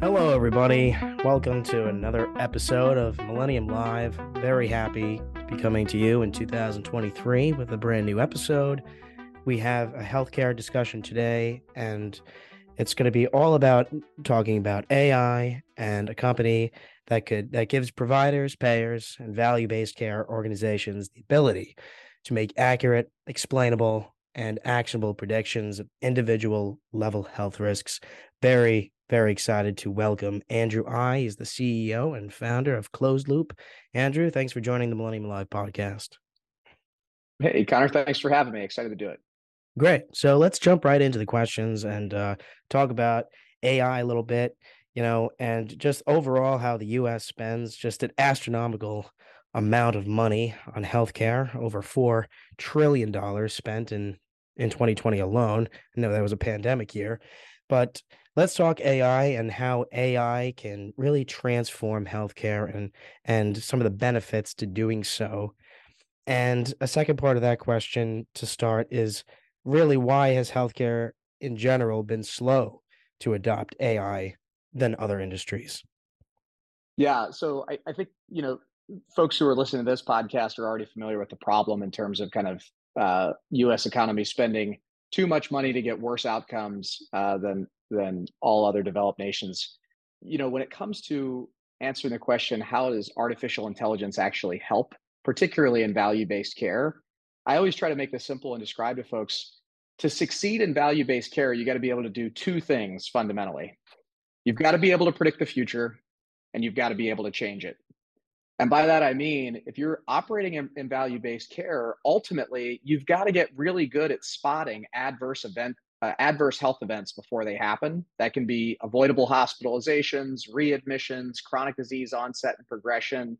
Hello, everybody. Welcome to another episode of Millennium Live. Very happy to be coming to you in 2023 with a brand new episode. We have a healthcare discussion today, and it's going to be all about talking about AI and a company that could that gives providers, payers, and value-based care organizations the ability to make accurate, explainable, and actionable predictions of individual level health risks. Very, very excited to welcome Andrew Eye. He's the CEO and founder of Closed Loop. Andrew, thanks for joining the Millennium Live podcast. Hey, Connor, thanks for having me. Excited to do it. Great. So let's jump right into the questions and uh, talk about AI a little bit, you know, and just overall how the US spends just an astronomical amount of money on healthcare, over $4 trillion spent in, in 2020 alone. I know that was a pandemic year, but let's talk AI and how AI can really transform healthcare and, and some of the benefits to doing so. And a second part of that question to start is really why has healthcare in general been slow to adopt AI than other industries? Yeah, so I, I think you know folks who are listening to this podcast are already familiar with the problem in terms of kind of uh, U.S. economy spending too much money to get worse outcomes uh, than than all other developed nations. You know, when it comes to answering the question, how does artificial intelligence actually help, particularly in value-based care? I always try to make this simple and describe to folks to succeed in value based care, you got to be able to do two things fundamentally. You've got to be able to predict the future and you've got to be able to change it. And by that, I mean, if you're operating in, in value based care, ultimately, you've got to get really good at spotting adverse event. Uh, adverse health events before they happen. That can be avoidable hospitalizations, readmissions, chronic disease onset and progression.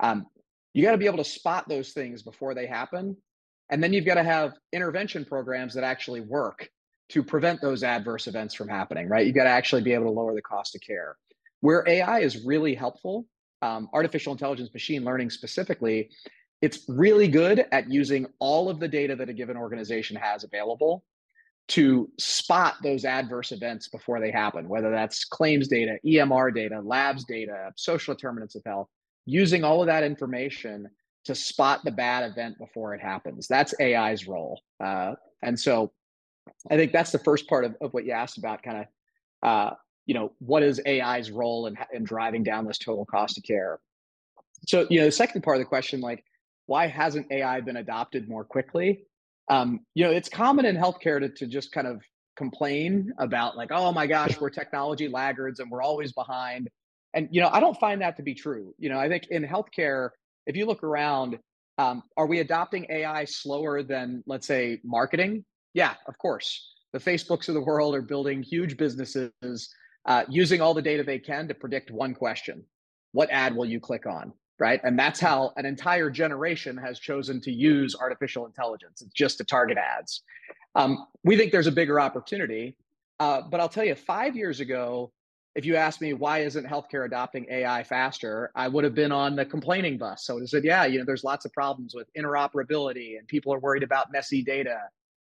Um, you got to be able to spot those things before they happen and then you've got to have intervention programs that actually work to prevent those adverse events from happening, right? You've got to actually be able to lower the cost of care. Where AI is really helpful, um, artificial intelligence, machine learning specifically, it's really good at using all of the data that a given organization has available to spot those adverse events before they happen, whether that's claims data, EMR data, labs data, social determinants of health, using all of that information to spot the bad event before it happens. That's AI's role. Uh, and so I think that's the first part of, of what you asked about kind of, uh, you know, what is AI's role in, in driving down this total cost of care? So, you know, the second part of the question, like, why hasn't AI been adopted more quickly? Um, you know, it's common in healthcare to, to just kind of complain about like, oh my gosh, we're technology laggards and we're always behind. And, you know, I don't find that to be true. You know, I think in healthcare, if you look around, um, are we adopting AI slower than, let's say, marketing? Yeah, of course. The Facebooks of the world are building huge businesses uh, using all the data they can to predict one question What ad will you click on? Right. And that's how an entire generation has chosen to use artificial intelligence, it's just to target ads. Um, we think there's a bigger opportunity. Uh, but I'll tell you, five years ago, if you asked me why isn't healthcare adopting AI faster, I would have been on the complaining bus. So I said, yeah, you know, there's lots of problems with interoperability, and people are worried about messy data,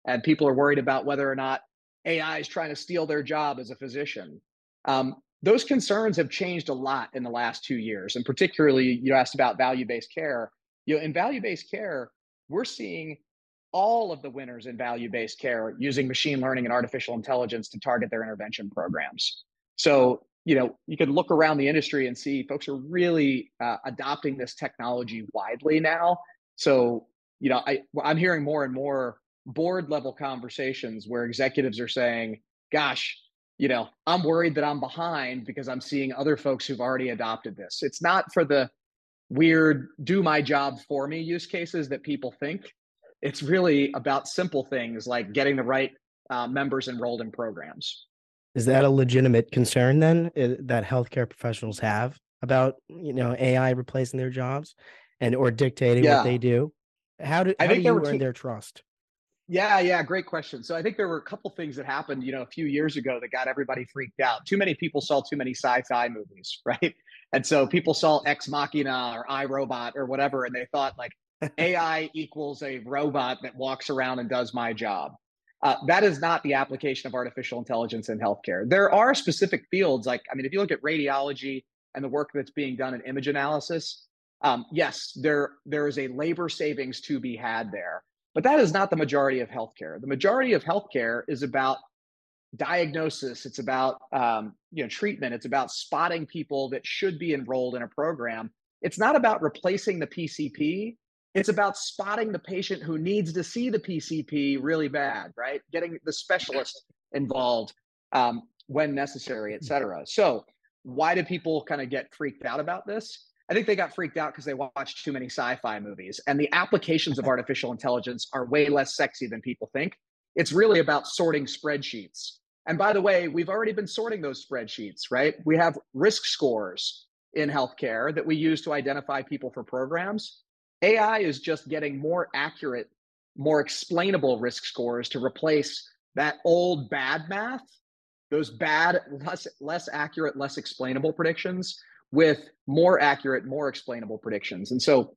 and people are worried about whether or not AI is trying to steal their job as a physician. Um, those concerns have changed a lot in the last two years, and particularly you asked about value-based care. You know, in value-based care, we're seeing all of the winners in value-based care using machine learning and artificial intelligence to target their intervention programs. So, you know, you can look around the industry and see folks are really uh, adopting this technology widely now. So, you know, I, I'm hearing more and more board level conversations where executives are saying, gosh, you know, I'm worried that I'm behind because I'm seeing other folks who've already adopted this. It's not for the weird do my job for me use cases that people think. It's really about simple things like getting the right uh, members enrolled in programs. Is that a legitimate concern then uh, that healthcare professionals have about you know AI replacing their jobs and or dictating yeah. what they do? How do how I think do you earn two... their trust? Yeah, yeah, great question. So I think there were a couple things that happened, you know, a few years ago that got everybody freaked out. Too many people saw too many sci-fi movies, right? And so people saw Ex Machina or I Robot or whatever, and they thought like, AI equals a robot that walks around and does my job. Uh, that is not the application of artificial intelligence in healthcare. There are specific fields, like, I mean, if you look at radiology and the work that's being done in image analysis, um, yes, there, there is a labor savings to be had there. But that is not the majority of healthcare. The majority of healthcare is about diagnosis. It's about um, you know treatment. It's about spotting people that should be enrolled in a program. It's not about replacing the PCP. It's about spotting the patient who needs to see the PCP really bad, right? Getting the specialist involved um, when necessary, et cetera. So, why do people kind of get freaked out about this? I think they got freaked out because they watched too many sci-fi movies, and the applications of artificial intelligence are way less sexy than people think. It's really about sorting spreadsheets. And by the way, we've already been sorting those spreadsheets, right? We have risk scores in healthcare that we use to identify people for programs. AI is just getting more accurate, more explainable risk scores to replace that old bad math, those bad, less, less accurate, less explainable predictions with more accurate, more explainable predictions. And so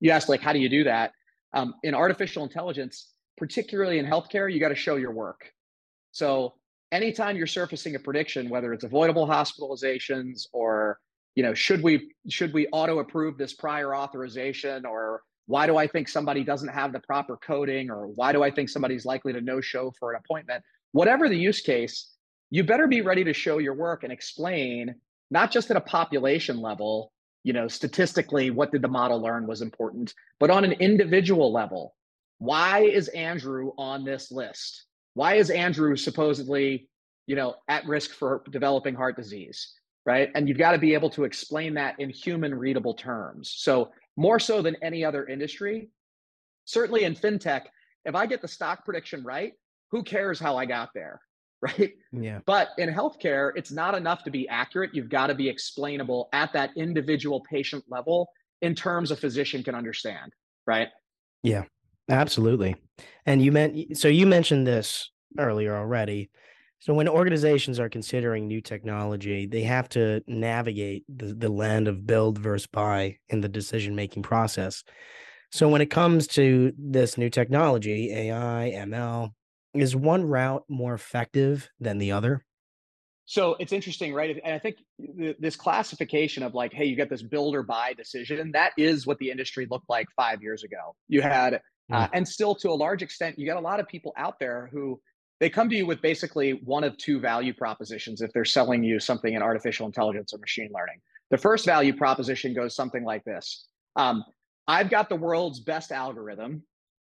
you asked, like, how do you do that? Um, in artificial intelligence, particularly in healthcare, you got to show your work. So anytime you're surfacing a prediction, whether it's avoidable hospitalizations or you know should we should we auto approve this prior authorization or why do I think somebody doesn't have the proper coding or why do I think somebody's likely to no show for an appointment? Whatever the use case, you better be ready to show your work and explain not just at a population level, you know, statistically, what did the model learn was important, but on an individual level. Why is Andrew on this list? Why is Andrew supposedly, you know, at risk for developing heart disease? Right. And you've got to be able to explain that in human readable terms. So, more so than any other industry, certainly in fintech, if I get the stock prediction right, who cares how I got there? right? Yeah. But in healthcare, it's not enough to be accurate. You've got to be explainable at that individual patient level in terms a physician can understand, right? Yeah, absolutely. And you meant so you mentioned this earlier already. So when organizations are considering new technology, they have to navigate the, the land of build versus buy in the decision making process. So when it comes to this new technology, AI, ML, is one route more effective than the other? So it's interesting, right? And I think this classification of like, hey, you get this build or buy decision, that is what the industry looked like five years ago. You had, mm. uh, and still to a large extent, you got a lot of people out there who they come to you with basically one of two value propositions if they're selling you something in artificial intelligence or machine learning. The first value proposition goes something like this um, I've got the world's best algorithm.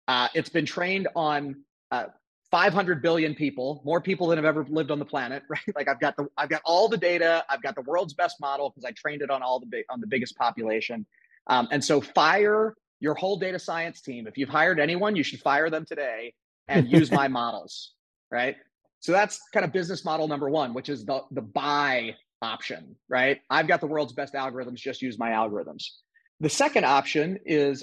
Uh, it's been trained on uh, 500 billion people, more people than have ever lived on the planet, right? Like I've got the I've got all the data, I've got the world's best model because I trained it on all the big on the biggest population. Um, and so fire your whole data science team. If you've hired anyone, you should fire them today and use my models, right? So that's kind of business model number one, which is the the buy option, right? I've got the world's best algorithms, just use my algorithms. The second option is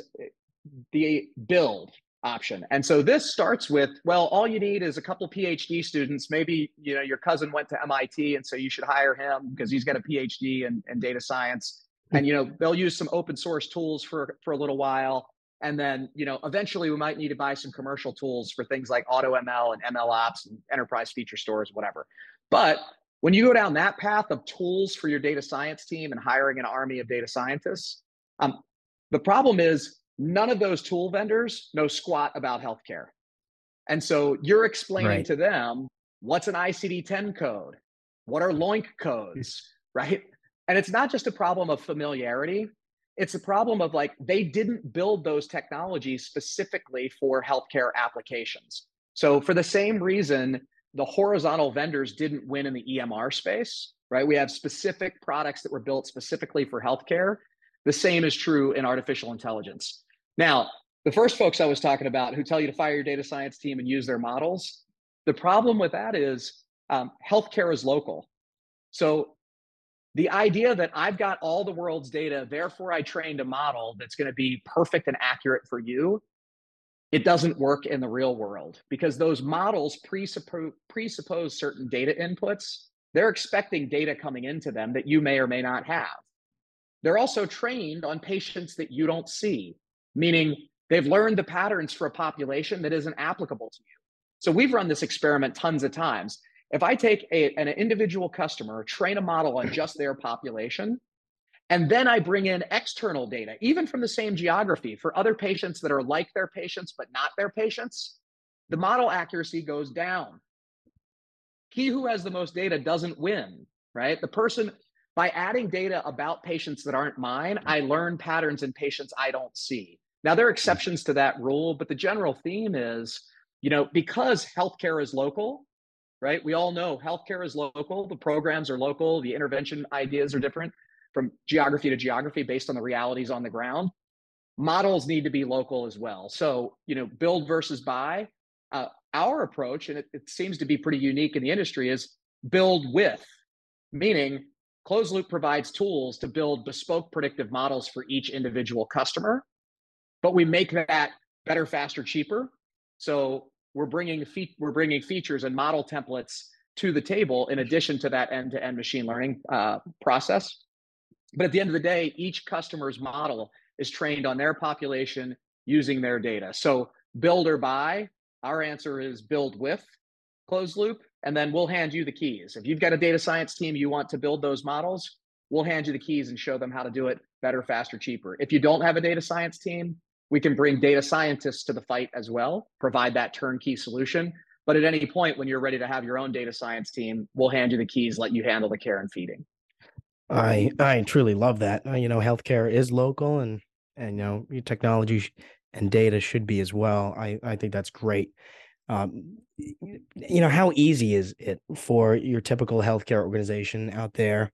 the build, option. And so this starts with, well, all you need is a couple PhD students. Maybe, you know, your cousin went to MIT and so you should hire him because he's got a PhD in, in data science. And, you know, they'll use some open source tools for, for a little while. And then, you know, eventually we might need to buy some commercial tools for things like AutoML and ML ops and enterprise feature stores, whatever. But when you go down that path of tools for your data science team and hiring an army of data scientists, um, the problem is none of those tool vendors know squat about healthcare. And so you're explaining right. to them what's an ICD 10 code, what are LOINC codes, right? And it's not just a problem of familiarity, it's a problem of like they didn't build those technologies specifically for healthcare applications. So, for the same reason, the horizontal vendors didn't win in the EMR space, right? We have specific products that were built specifically for healthcare. The same is true in artificial intelligence. Now, the first folks I was talking about who tell you to fire your data science team and use their models, the problem with that is um, healthcare is local. So the idea that I've got all the world's data, therefore I trained a model that's going to be perfect and accurate for you, it doesn't work in the real world because those models presuppose, presuppose certain data inputs. They're expecting data coming into them that you may or may not have. They're also trained on patients that you don't see. Meaning they've learned the patterns for a population that isn't applicable to you. So we've run this experiment tons of times. If I take a, an individual customer, train a model on just their population, and then I bring in external data, even from the same geography for other patients that are like their patients, but not their patients, the model accuracy goes down. He who has the most data doesn't win, right? The person, by adding data about patients that aren't mine, I learn patterns in patients I don't see. Now, there are exceptions to that rule, but the general theme is, you know, because healthcare is local, right? We all know healthcare is local, the programs are local, the intervention ideas are different from geography to geography based on the realities on the ground. Models need to be local as well. So, you know, build versus buy. Uh, our approach, and it, it seems to be pretty unique in the industry, is build with, meaning closed loop provides tools to build bespoke predictive models for each individual customer, but we make that better, faster, cheaper. So we're bringing fe- we're bringing features and model templates to the table in addition to that end-to-end machine learning uh, process. But at the end of the day, each customer's model is trained on their population using their data. So build or buy, our answer is build with closed loop, and then we'll hand you the keys. If you've got a data science team you want to build those models, we'll hand you the keys and show them how to do it better, faster, cheaper. If you don't have a data science team, we can bring data scientists to the fight as well, provide that turnkey solution. But at any point when you're ready to have your own data science team, we'll hand you the keys, let you handle the care and feeding. I I truly love that. Uh, you know, healthcare is local, and and you know, technology and data should be as well. I I think that's great. Um, you know, how easy is it for your typical healthcare organization out there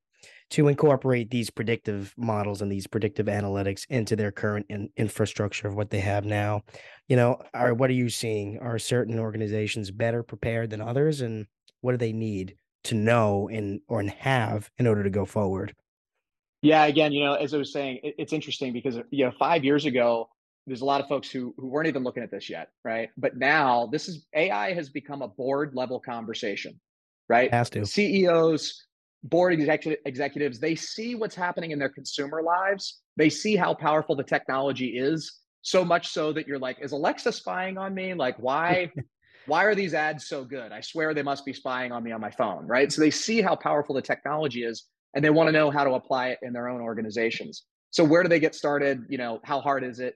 to incorporate these predictive models and these predictive analytics into their current in, infrastructure of what they have now? You know, are what are you seeing? Are certain organizations better prepared than others, and what do they need to know and or and have in order to go forward? Yeah, again, you know, as I was saying, it, it's interesting because you know, five years ago, there's a lot of folks who who weren't even looking at this yet, right? But now this is AI has become a board level conversation, right? Has to. CEOs, board executive, executives, they see what's happening in their consumer lives. They see how powerful the technology is, so much so that you're like, is Alexa spying on me? Like, why why are these ads so good? I swear they must be spying on me on my phone, right? So they see how powerful the technology is and they want to know how to apply it in their own organizations. So where do they get started? You know, how hard is it?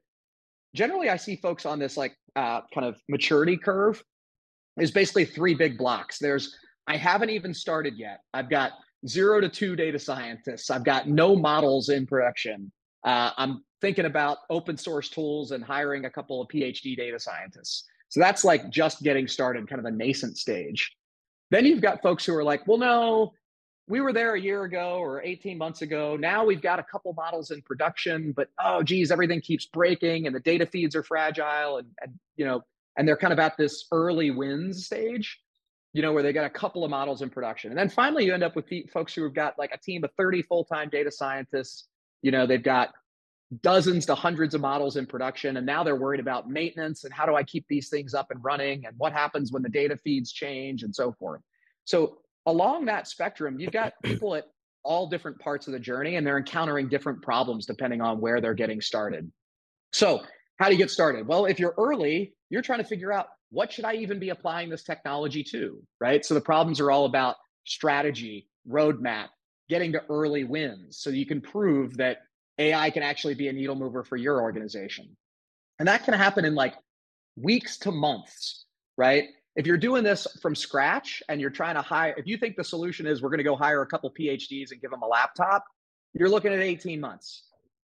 Generally, I see folks on this like uh, kind of maturity curve. Is basically three big blocks. There's I haven't even started yet. I've got zero to two data scientists. I've got no models in production. Uh, I'm thinking about open source tools and hiring a couple of PhD data scientists. So that's like just getting started, kind of a nascent stage. Then you've got folks who are like, well, no, we were there a year ago or 18 months ago. Now we've got a couple models in production, but oh geez, everything keeps breaking and the data feeds are fragile and, and you know, and they're kind of at this early wins stage, you know, where they got a couple of models in production. And then finally you end up with the folks who have got like a team of 30 full-time data scientists. You know, they've got dozens to hundreds of models in production and now they're worried about maintenance and how do i keep these things up and running and what happens when the data feeds change and so forth so along that spectrum you've got people at all different parts of the journey and they're encountering different problems depending on where they're getting started so how do you get started well if you're early you're trying to figure out what should i even be applying this technology to right so the problems are all about strategy roadmap getting to early wins so you can prove that AI can actually be a needle mover for your organization. And that can happen in like weeks to months, right? If you're doing this from scratch and you're trying to hire, if you think the solution is we're going to go hire a couple PhDs and give them a laptop, you're looking at 18 months.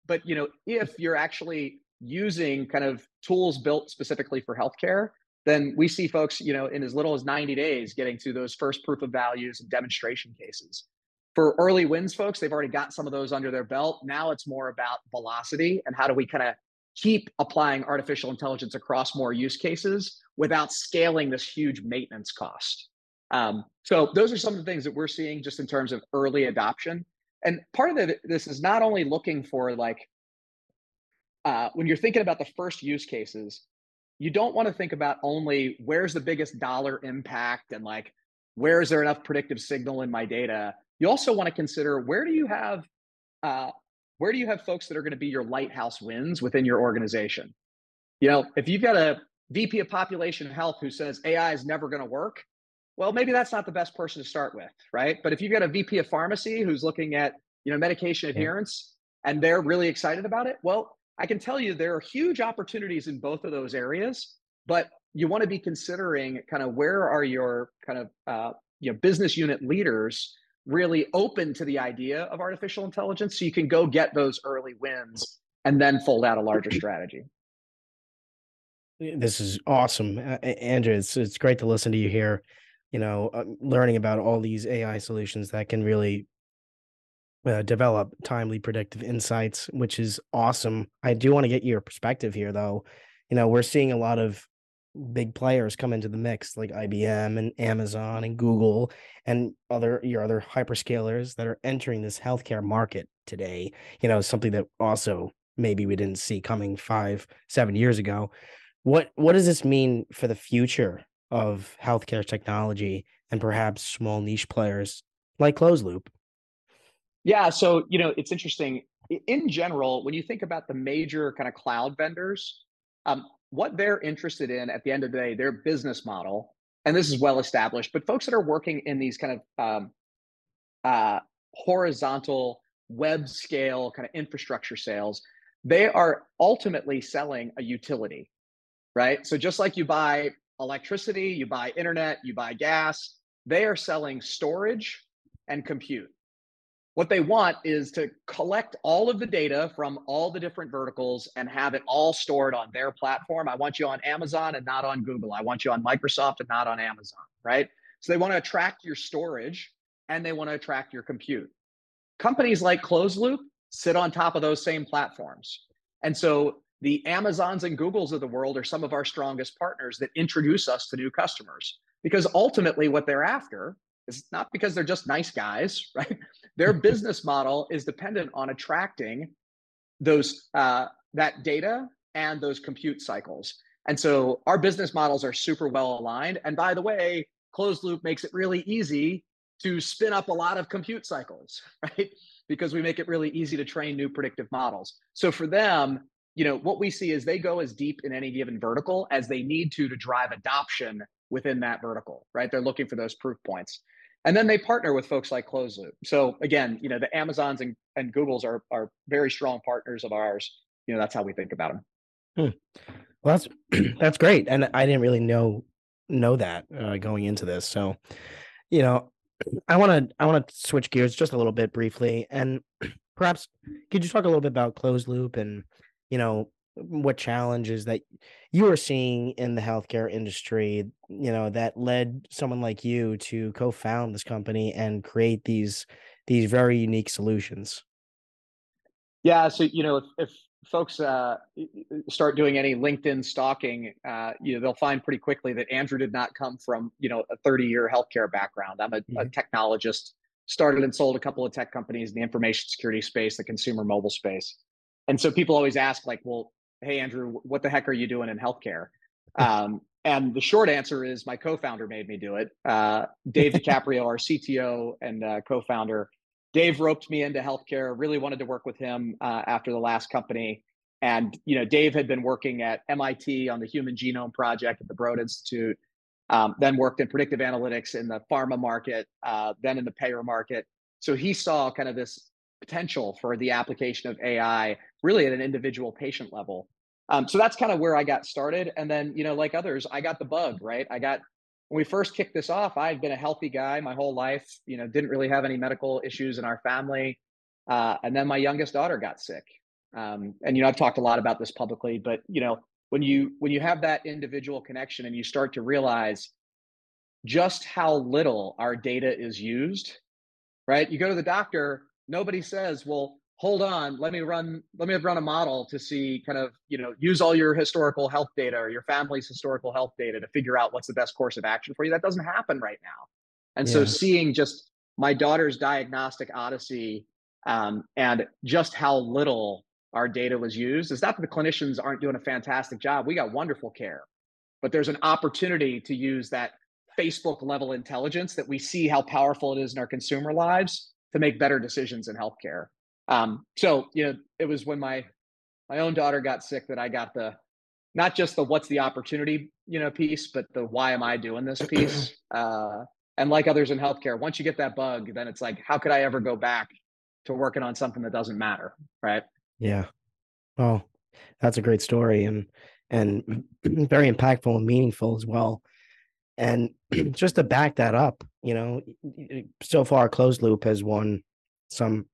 But you know, if you're actually using kind of tools built specifically for healthcare, then we see folks, you know, in as little as 90 days getting to those first proof of values and demonstration cases. For early wins folks they've already got some of those under their belt. Now it's more about velocity and how do we kind of keep applying artificial intelligence across more use cases without scaling this huge maintenance cost. Um, so those are some of the things that we're seeing just in terms of early adoption. And part of this is not only looking for like uh, when you're thinking about the first use cases you don't want to think about only where's the biggest dollar impact and like where is there enough predictive signal in my data you also want to consider where do you have uh, where do you have folks that are going to be your lighthouse wins within your organization? You know, if you've got a VP of population health who says AI is never going to work, well, maybe that's not the best person to start with, right? But if you've got a VP of pharmacy who's looking at, you know, medication adherence yeah. and they're really excited about it, well, I can tell you there are huge opportunities in both of those areas, but you want to be considering kind of where are your kind of uh, you know business unit leaders really open to the idea of artificial intelligence so you can go get those early wins and then fold out a larger strategy. This is awesome uh, andrew it's, it's great to listen to you here you know uh, learning about all these ai solutions that can really uh, develop timely predictive insights which is awesome i do want to get your perspective here though you know we're seeing a lot of big players come into the mix like IBM and Amazon and Google and other your other hyperscalers that are entering this healthcare market today. You know, something that also maybe we didn't see coming 5 7 years ago. What what does this mean for the future of healthcare technology and perhaps small niche players like Closed Loop? Yeah, so you know, it's interesting in general when you think about the major kind of cloud vendors um, what they're interested in at the end of the day, their business model, and this is well established, but folks that are working in these kind of um, uh, horizontal web scale kind of infrastructure sales, they are ultimately selling a utility, right? So just like you buy electricity, you buy internet, you buy gas, they are selling storage and compute. What they want is to collect all of the data from all the different verticals and have it all stored on their platform. I want you on Amazon and not on Google. I want you on Microsoft and not on Amazon, right? So they want to attract your storage and they want to attract your compute. Companies like Closed Loop sit on top of those same platforms. And so the Amazons and Googles of the world are some of our strongest partners that introduce us to new customers because ultimately what they're after is not because they're just nice guys, right? Their business model is dependent on attracting those uh, that data and those compute cycles. And so our business models are super well aligned. And by the way, closed loop makes it really easy to spin up a lot of compute cycles, right? Because we make it really easy to train new predictive models. So for them, you know, what we see is they go as deep in any given vertical as they need to to drive adoption within that vertical, right? They're looking for those proof points and then they partner with folks like closed loop. So again you know the amazons and, and googles are are very strong partners of ours. You know that's how we think about them hmm. well that's that's great and i didn't really know know that uh, going into this. So you know i want to i want to switch gears just a little bit briefly and perhaps could you talk a little bit about closed loop and you know what challenges that you are seeing in the healthcare industry you know that led someone like you to co-found this company and create these these very unique solutions? Yeah so you know if, if folks uh, start doing any linkedin stalking uh, you know they'll find pretty quickly that andrew did not come from you know a 30 year healthcare background. I'm a, mm-hmm. a technologist started and sold a couple of tech companies in the information security space the consumer mobile space. And so people always ask like well hey andrew what the heck are you doing in healthcare? Um, and the short answer is my co-founder made me do it. Uh, dave DeCaprio our cto and uh, co-founder dave roped me into healthcare really wanted to work with him uh, after the last company. And you know dave had been working at mit on the human genome project at the broad institute um, then worked in predictive analytics in the pharma market uh, then in the payer market. So he saw kind of this potential for the application of ai really at an individual patient level. Um, so that's kind of where I got started. And then, you know, like others, I got the bug, right? I got, when we first kicked this off, I had been a healthy guy my whole life, you know, didn't really have any medical issues in our family. Uh, and then my youngest daughter got sick. Um, and, you know, I've talked a lot about this publicly, but, you know, when you when you have that individual connection and you start to realize just how little our data is used right you go to the doctor nobody says well hold on let me run let me run a model to see kind of you know use all your historical health data or your family's historical health data to figure out what's the best course of action for you. That doesn't happen right now. And yeah. so seeing just my daughter's diagnostic odyssey um, and just how little our data was used is not that the clinicians aren't doing a fantastic job. We got wonderful care but there's an opportunity to use that facebook level intelligence that we see how powerful it is in our consumer lives to make better decisions in healthcare Um, so you know, it was when my my own daughter got sick that I got the not just the what's the opportunity you know piece, but the why am I doing this piece. Uh, and like others in healthcare, once you get that bug, then it's like, how could I ever go back to working on something that doesn't matter, right? Yeah. Oh, that's a great story and and very impactful and meaningful as well. And just to back that up, you know, so far Closed Loop has won some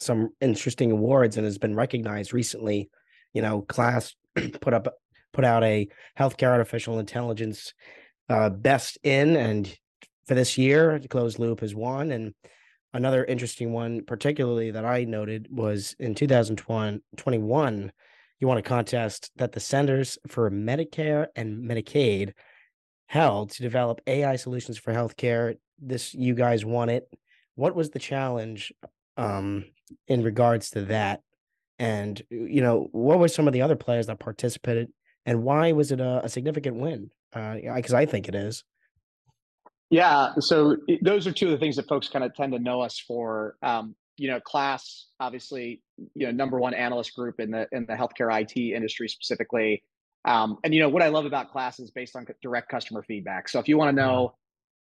some interesting awards and has been recognized recently. You know, KLAS put up put out a healthcare artificial intelligence uh, best in, and for this year, Closed Loop has won. And another interesting one, particularly that I noted, was in 2021. You won a contest that the Centers for Medicare and Medicaid held to develop AI solutions for healthcare. This you guys won it. What was the challenge um, in regards to that? And you know, what were some of the other players that participated, and why was it a, a significant win? Because uh, I think it is. Yeah, so those are two of the things that folks kind of tend to know us for. Um, you know, KLAS obviously, you know, number one analyst group in the in the healthcare IT industry specifically. Um, and you know what I love about KLAS is based on direct customer feedback. So if you want to know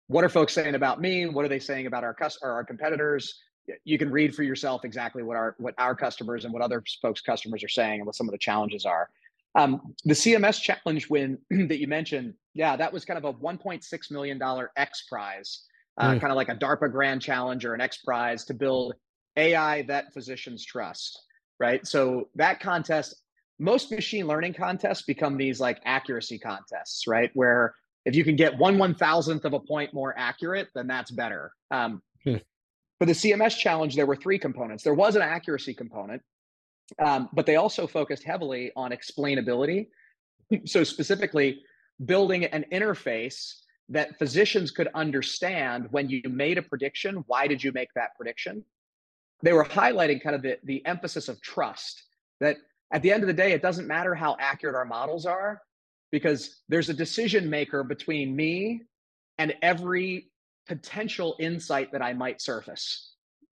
what are folks saying about me, what are they saying about our cus- or our competitors, you can read for yourself exactly what our what our customers and what other folks' customers are saying and what some of the challenges are. Um, the CMS challenge win that you mentioned, yeah, that was kind of a 1.6 million dollar X Prize, uh, mm. kind of like a DARPA Grand Challenge or an X Prize to build AI that physicians trust. Right. So that contest, most machine learning contests become these like accuracy contests, right? Where if you can get one one thousandth of a point more accurate, then that's better. Um, hmm. For the CMS challenge, there were three components. There was an accuracy component, um, but they also focused heavily on explainability. So, specifically, building an interface that physicians could understand when you made a prediction. Why did you make that prediction? They were highlighting kind of the, the emphasis of trust that at the end of the day, it doesn't matter how accurate our models are because there's a decision maker between me and every potential insight that I might surface.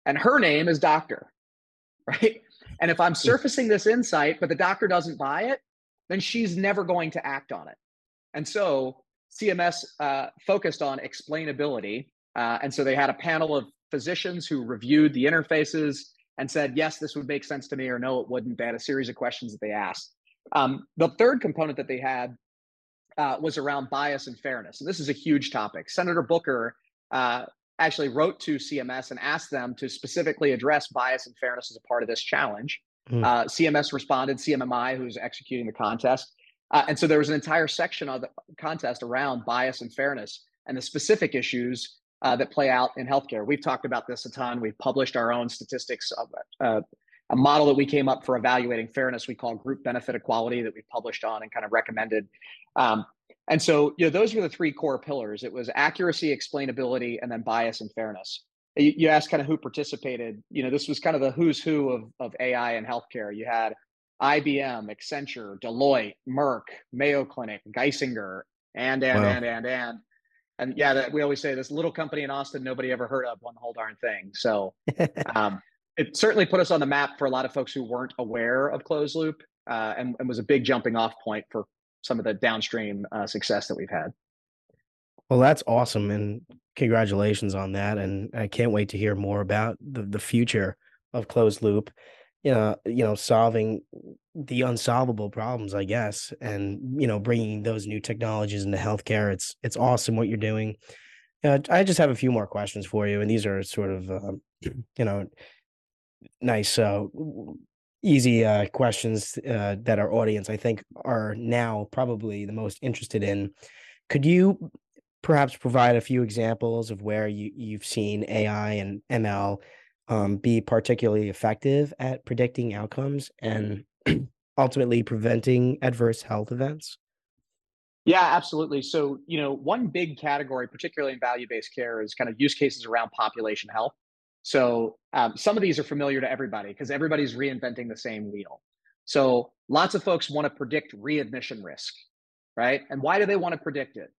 And her name is doctor, right? And if I'm surfacing this insight, but the doctor doesn't buy it, then she's never going to act on it. And so CMS uh, focused on explainability. Uh, and so they had a panel of physicians who reviewed the interfaces and said, yes, this would make sense to me, or no, it wouldn't. They had a series of questions that they asked. Um, the third component that they had uh, was around bias and fairness. And this is a huge topic. Senator Booker uh, actually wrote to CMS and asked them to specifically address bias and fairness as a part of this challenge. Mm. Uh, CMS responded, CMMI, who's executing the contest. Uh, and so there was an entire section of the contest around bias and fairness and the specific issues uh, that play out in healthcare. We've talked about this a ton. We've published our own statistics of uh, a model that we came up for evaluating fairness we call group benefit equality that we published on and kind of recommended. Um, and so, you know, those were the three core pillars. It was accuracy, explainability, and then bias and fairness. You, you asked kind of who participated. You know, this was kind of the who's who of, of AI and healthcare. You had IBM, Accenture, Deloitte, Merck, Mayo Clinic, Geisinger, and and wow. and and and and yeah, that we always say this little company in Austin nobody ever heard of won the whole darn thing. So um, it certainly put us on the map for a lot of folks who weren't aware of closed loop, uh, and, and was a big jumping off point for some of the downstream uh, success that we've had. Well, that's awesome, and congratulations on that. And I can't wait to hear more about the the future of closed loop. You know, you know, solving the unsolvable problems, I guess, and you know, bringing those new technologies into healthcare. It's it's awesome what you're doing. Uh, I just have a few more questions for you, and these are sort of, uh, you know, nice uh, easy uh, questions uh, that our audience, I think, are now probably the most interested in. Could you perhaps provide a few examples of where you, you've seen AI and ML um, be particularly effective at predicting outcomes and ultimately preventing adverse health events? Yeah, absolutely. So, you know, one big category, particularly in value based care, is kind of use cases around population health. So um, some of these are familiar to everybody because everybody's reinventing the same wheel. So lots of folks want to predict readmission risk, right? And why do they want to predict it?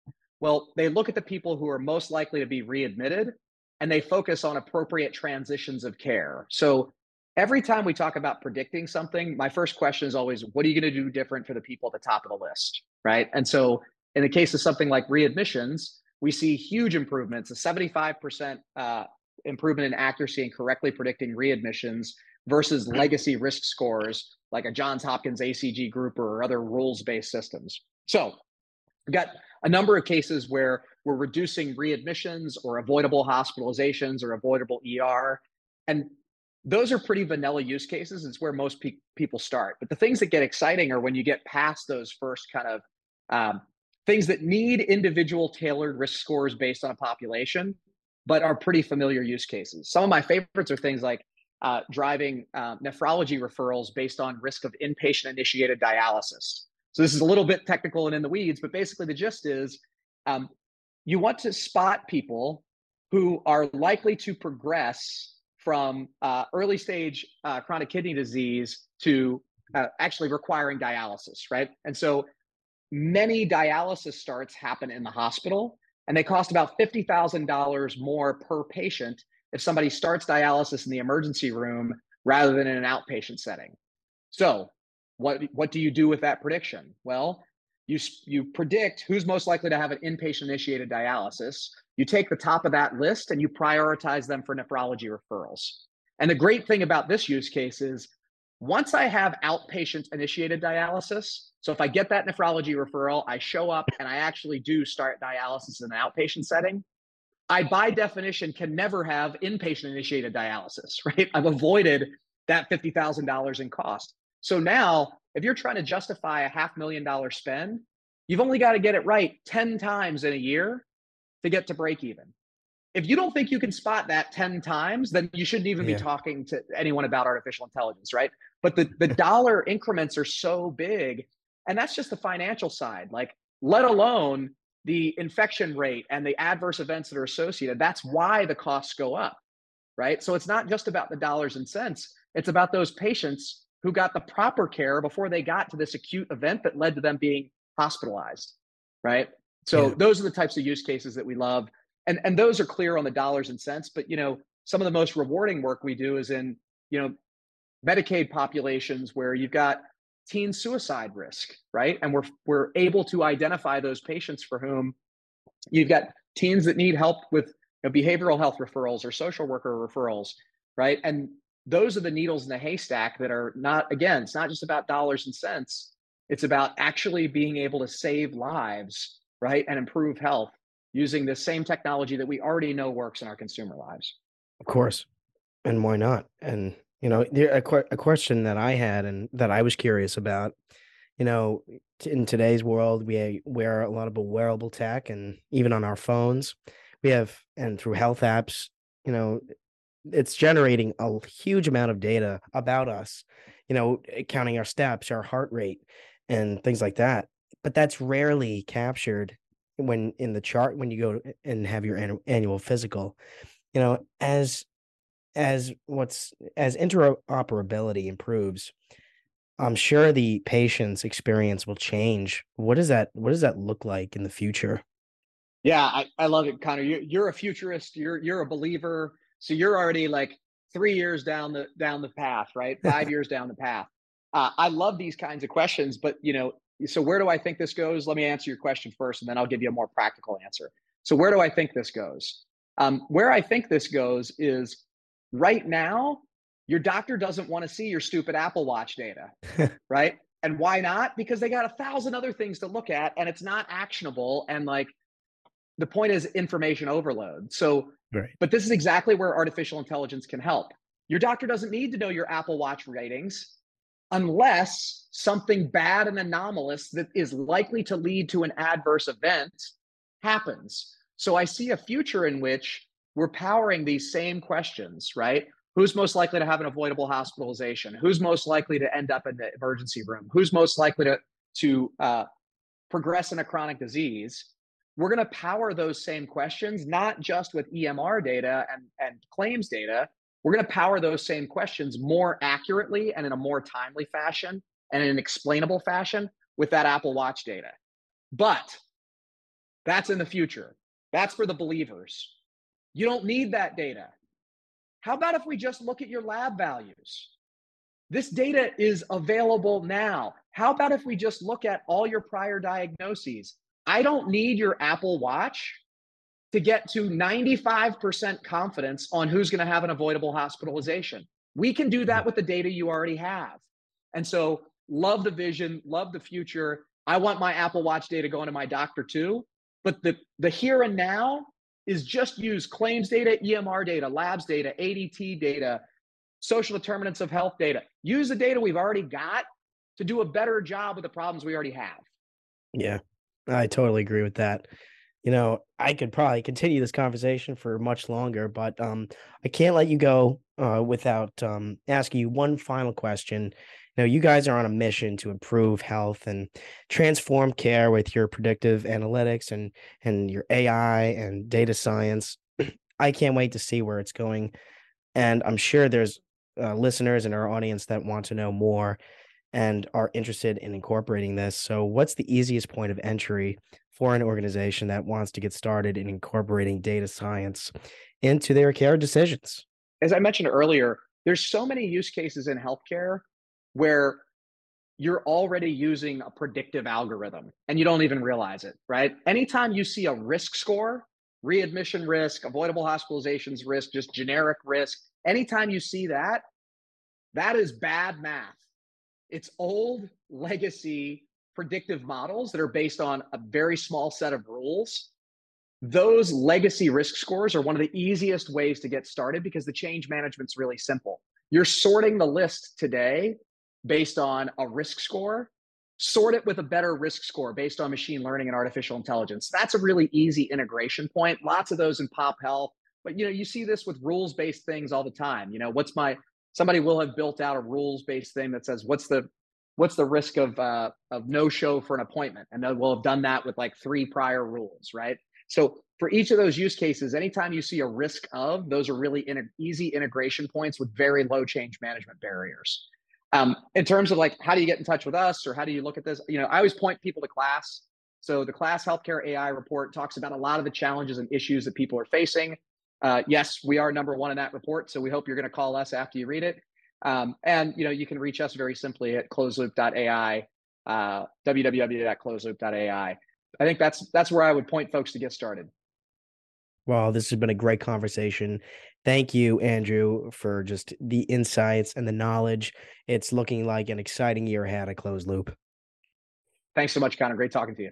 Well, they look at the people who are most likely to be readmitted and they focus on appropriate transitions of care. So every time we talk about predicting something, my first question is always, what are you going to do different for the people at the top of the list? Right. And so in the case of something like readmissions, we see huge improvements, a 75% uh, improvement in accuracy and correctly predicting readmissions versus legacy risk scores like a Johns Hopkins ACG group or other rules based systems. So we've got a number of cases where we're reducing readmissions or avoidable hospitalizations or avoidable ER. And those are pretty vanilla use cases. It's where most pe- people start. But the things that get exciting are when you get past those first kind of um, things that need individual tailored risk scores based on a population, but are pretty familiar use cases. Some of my favorites are things like uh, driving uh, nephrology referrals based on risk of inpatient initiated dialysis. So this is a little bit technical and in the weeds, but basically the gist is um, you want to spot people who are likely to progress from uh, early stage uh, chronic kidney disease to uh, actually requiring dialysis, right? And so many dialysis starts happen in the hospital, and they cost about $50,000 more per patient if somebody starts dialysis in the emergency room rather than in an outpatient setting. So, what what do you do with that prediction? Well, you you predict who's most likely to have an inpatient initiated dialysis. You take the top of that list and you prioritize them for nephrology referrals. And the great thing about this use case is once I have outpatient initiated dialysis, so if I get that nephrology referral, I show up and I actually do start dialysis in an outpatient setting, I by definition can never have inpatient initiated dialysis, right? I've avoided that $50,000 in cost. So now, if you're trying to justify a half million dollar spend, you've only got to get it right 10 times in a year to get to break even. If you don't think you can spot that 10 times, then you shouldn't even yeah. be talking to anyone about artificial intelligence, right? But the, the dollar increments are so big. And that's just the financial side. Like, let alone the infection rate and the adverse events that are associated. That's why the costs go up, right? So it's not just about the dollars and cents, it's about those patients who got the proper care before they got to this acute event that led to them being hospitalized, right? So yeah. those are the types of use cases that we love. And, and those are clear on the dollars and cents, but you know, some of the most rewarding work we do is in, you know, Medicaid populations where you've got teen suicide risk, right? And we're we're able to identify those patients for whom you've got teens that need help with you know, behavioral health referrals or social worker referrals, right? And those are the needles in the haystack that are not again, it's not just about dollars and cents. It's about actually being able to save lives, right? And improve health using the same technology that we already know works in our consumer lives. Of course. And why not? And you know, there a, a question that I had and that I was curious about, you know, in today's world, we wear a lot of wearable tech and even on our phones, we have, and through health apps, you know, it's generating a huge amount of data about us, you know, eh, counting our steps, our heart rate, and things like that. But that's rarely captured when in the chart when you go and have your annual physical. You know, as as what's as interoperability improves, I'm sure the patient's experience will change. What does that what does that look like in the future? Yeah, I, I love it, Connor. You're, you're a futurist. You're you're a believer. So you're already like three years down the down the path, right? Five years down the path. Uh, I love these kinds of questions, but you know, so where do I think this goes? Let me answer your question first, and then I'll give you a more practical answer. So where do I think this goes? Um, where I think this goes is Right now, your doctor doesn't want to see your stupid Apple Watch data, right? And why not? Because they got a thousand other things to look at and it's not actionable. And like the point is information overload. So, right. but this is exactly where artificial intelligence can help. Your doctor doesn't need to know your Apple Watch ratings unless something bad and anomalous that is likely to lead to an adverse event happens. So I see a future in which we're powering these same questions, right? Who's most likely to have an avoidable hospitalization? Who's most likely to end up in the emergency room? Who's most likely to, to uh, progress in a chronic disease? We're going to power those same questions, not just with EMR data and, and claims data. We're going to power those same questions more accurately and in a more timely fashion and in an explainable fashion with that Apple Watch data. But that's in the future. That's for the believers. You don't need that data. how about if we just look at your lab values? This data is available now. How about if we just look at all your prior diagnoses? I don't need your Apple Watch to get to 95% confidence on who's going to have an avoidable hospitalization. We can do that with the data you already have. And so, love the vision, love the future. I want my Apple Watch data going to my doctor too. But the, the here and now is just use claims data, EMR data, labs data, ADT data, social determinants of health data. Use the data we've already got to do a better job with the problems we already have. Yeah, I totally agree with that. You know, I could probably continue this conversation for much longer, but um, I can't let you go uh, without um, asking you one final question. You you guys are on a mission to improve health and transform care with your predictive analytics and and your AI and data science. I can't wait to see where it's going, and I'm sure there's uh, listeners in our audience that want to know more and are interested in incorporating this. So, what's the easiest point of entry for an organization that wants to get started in incorporating data science into their care decisions? As I mentioned earlier, there's so many use cases in healthcare where you're already using a predictive algorithm and you don't even realize it, right? Anytime you see a risk score, readmission risk, avoidable hospitalizations risk, just generic risk, anytime you see that, that is bad math. It's old legacy predictive models that are based on a very small set of rules. Those legacy risk scores are one of the easiest ways to get started because the change management's really simple. You're sorting the list today based on a risk score, sort it with a better risk score based on machine learning and artificial intelligence. That's a really easy integration point. Lots of those in pop health, but you know, you see this with rules-based things all the time. You know, what's my somebody will have built out a rules-based thing that says what's the what's the risk of uh, of no show for an appointment, and will have done that with like three prior rules, right? So for each of those use cases, anytime you see a risk of, those are really in easy integration points with very low change management barriers. Um, in terms of like how do you get in touch with us or how do you look at this, you know, I always point people to KLAS. So the KLAS Healthcare AI report talks about a lot of the challenges and issues that people are facing. Uh, yes, we are number one in that report, so we hope you're going to call us after you read it. Um, and you know, you can reach us very simply at closedloop.ai, uh, www.closedloop.ai. I think that's that's where I would point folks to get started. Well, this has been a great conversation. Thank you, Andrew, for just the insights and the knowledge. It's looking like an exciting year ahead at Closed Loop. Thanks so much, Connor. Great talking to you.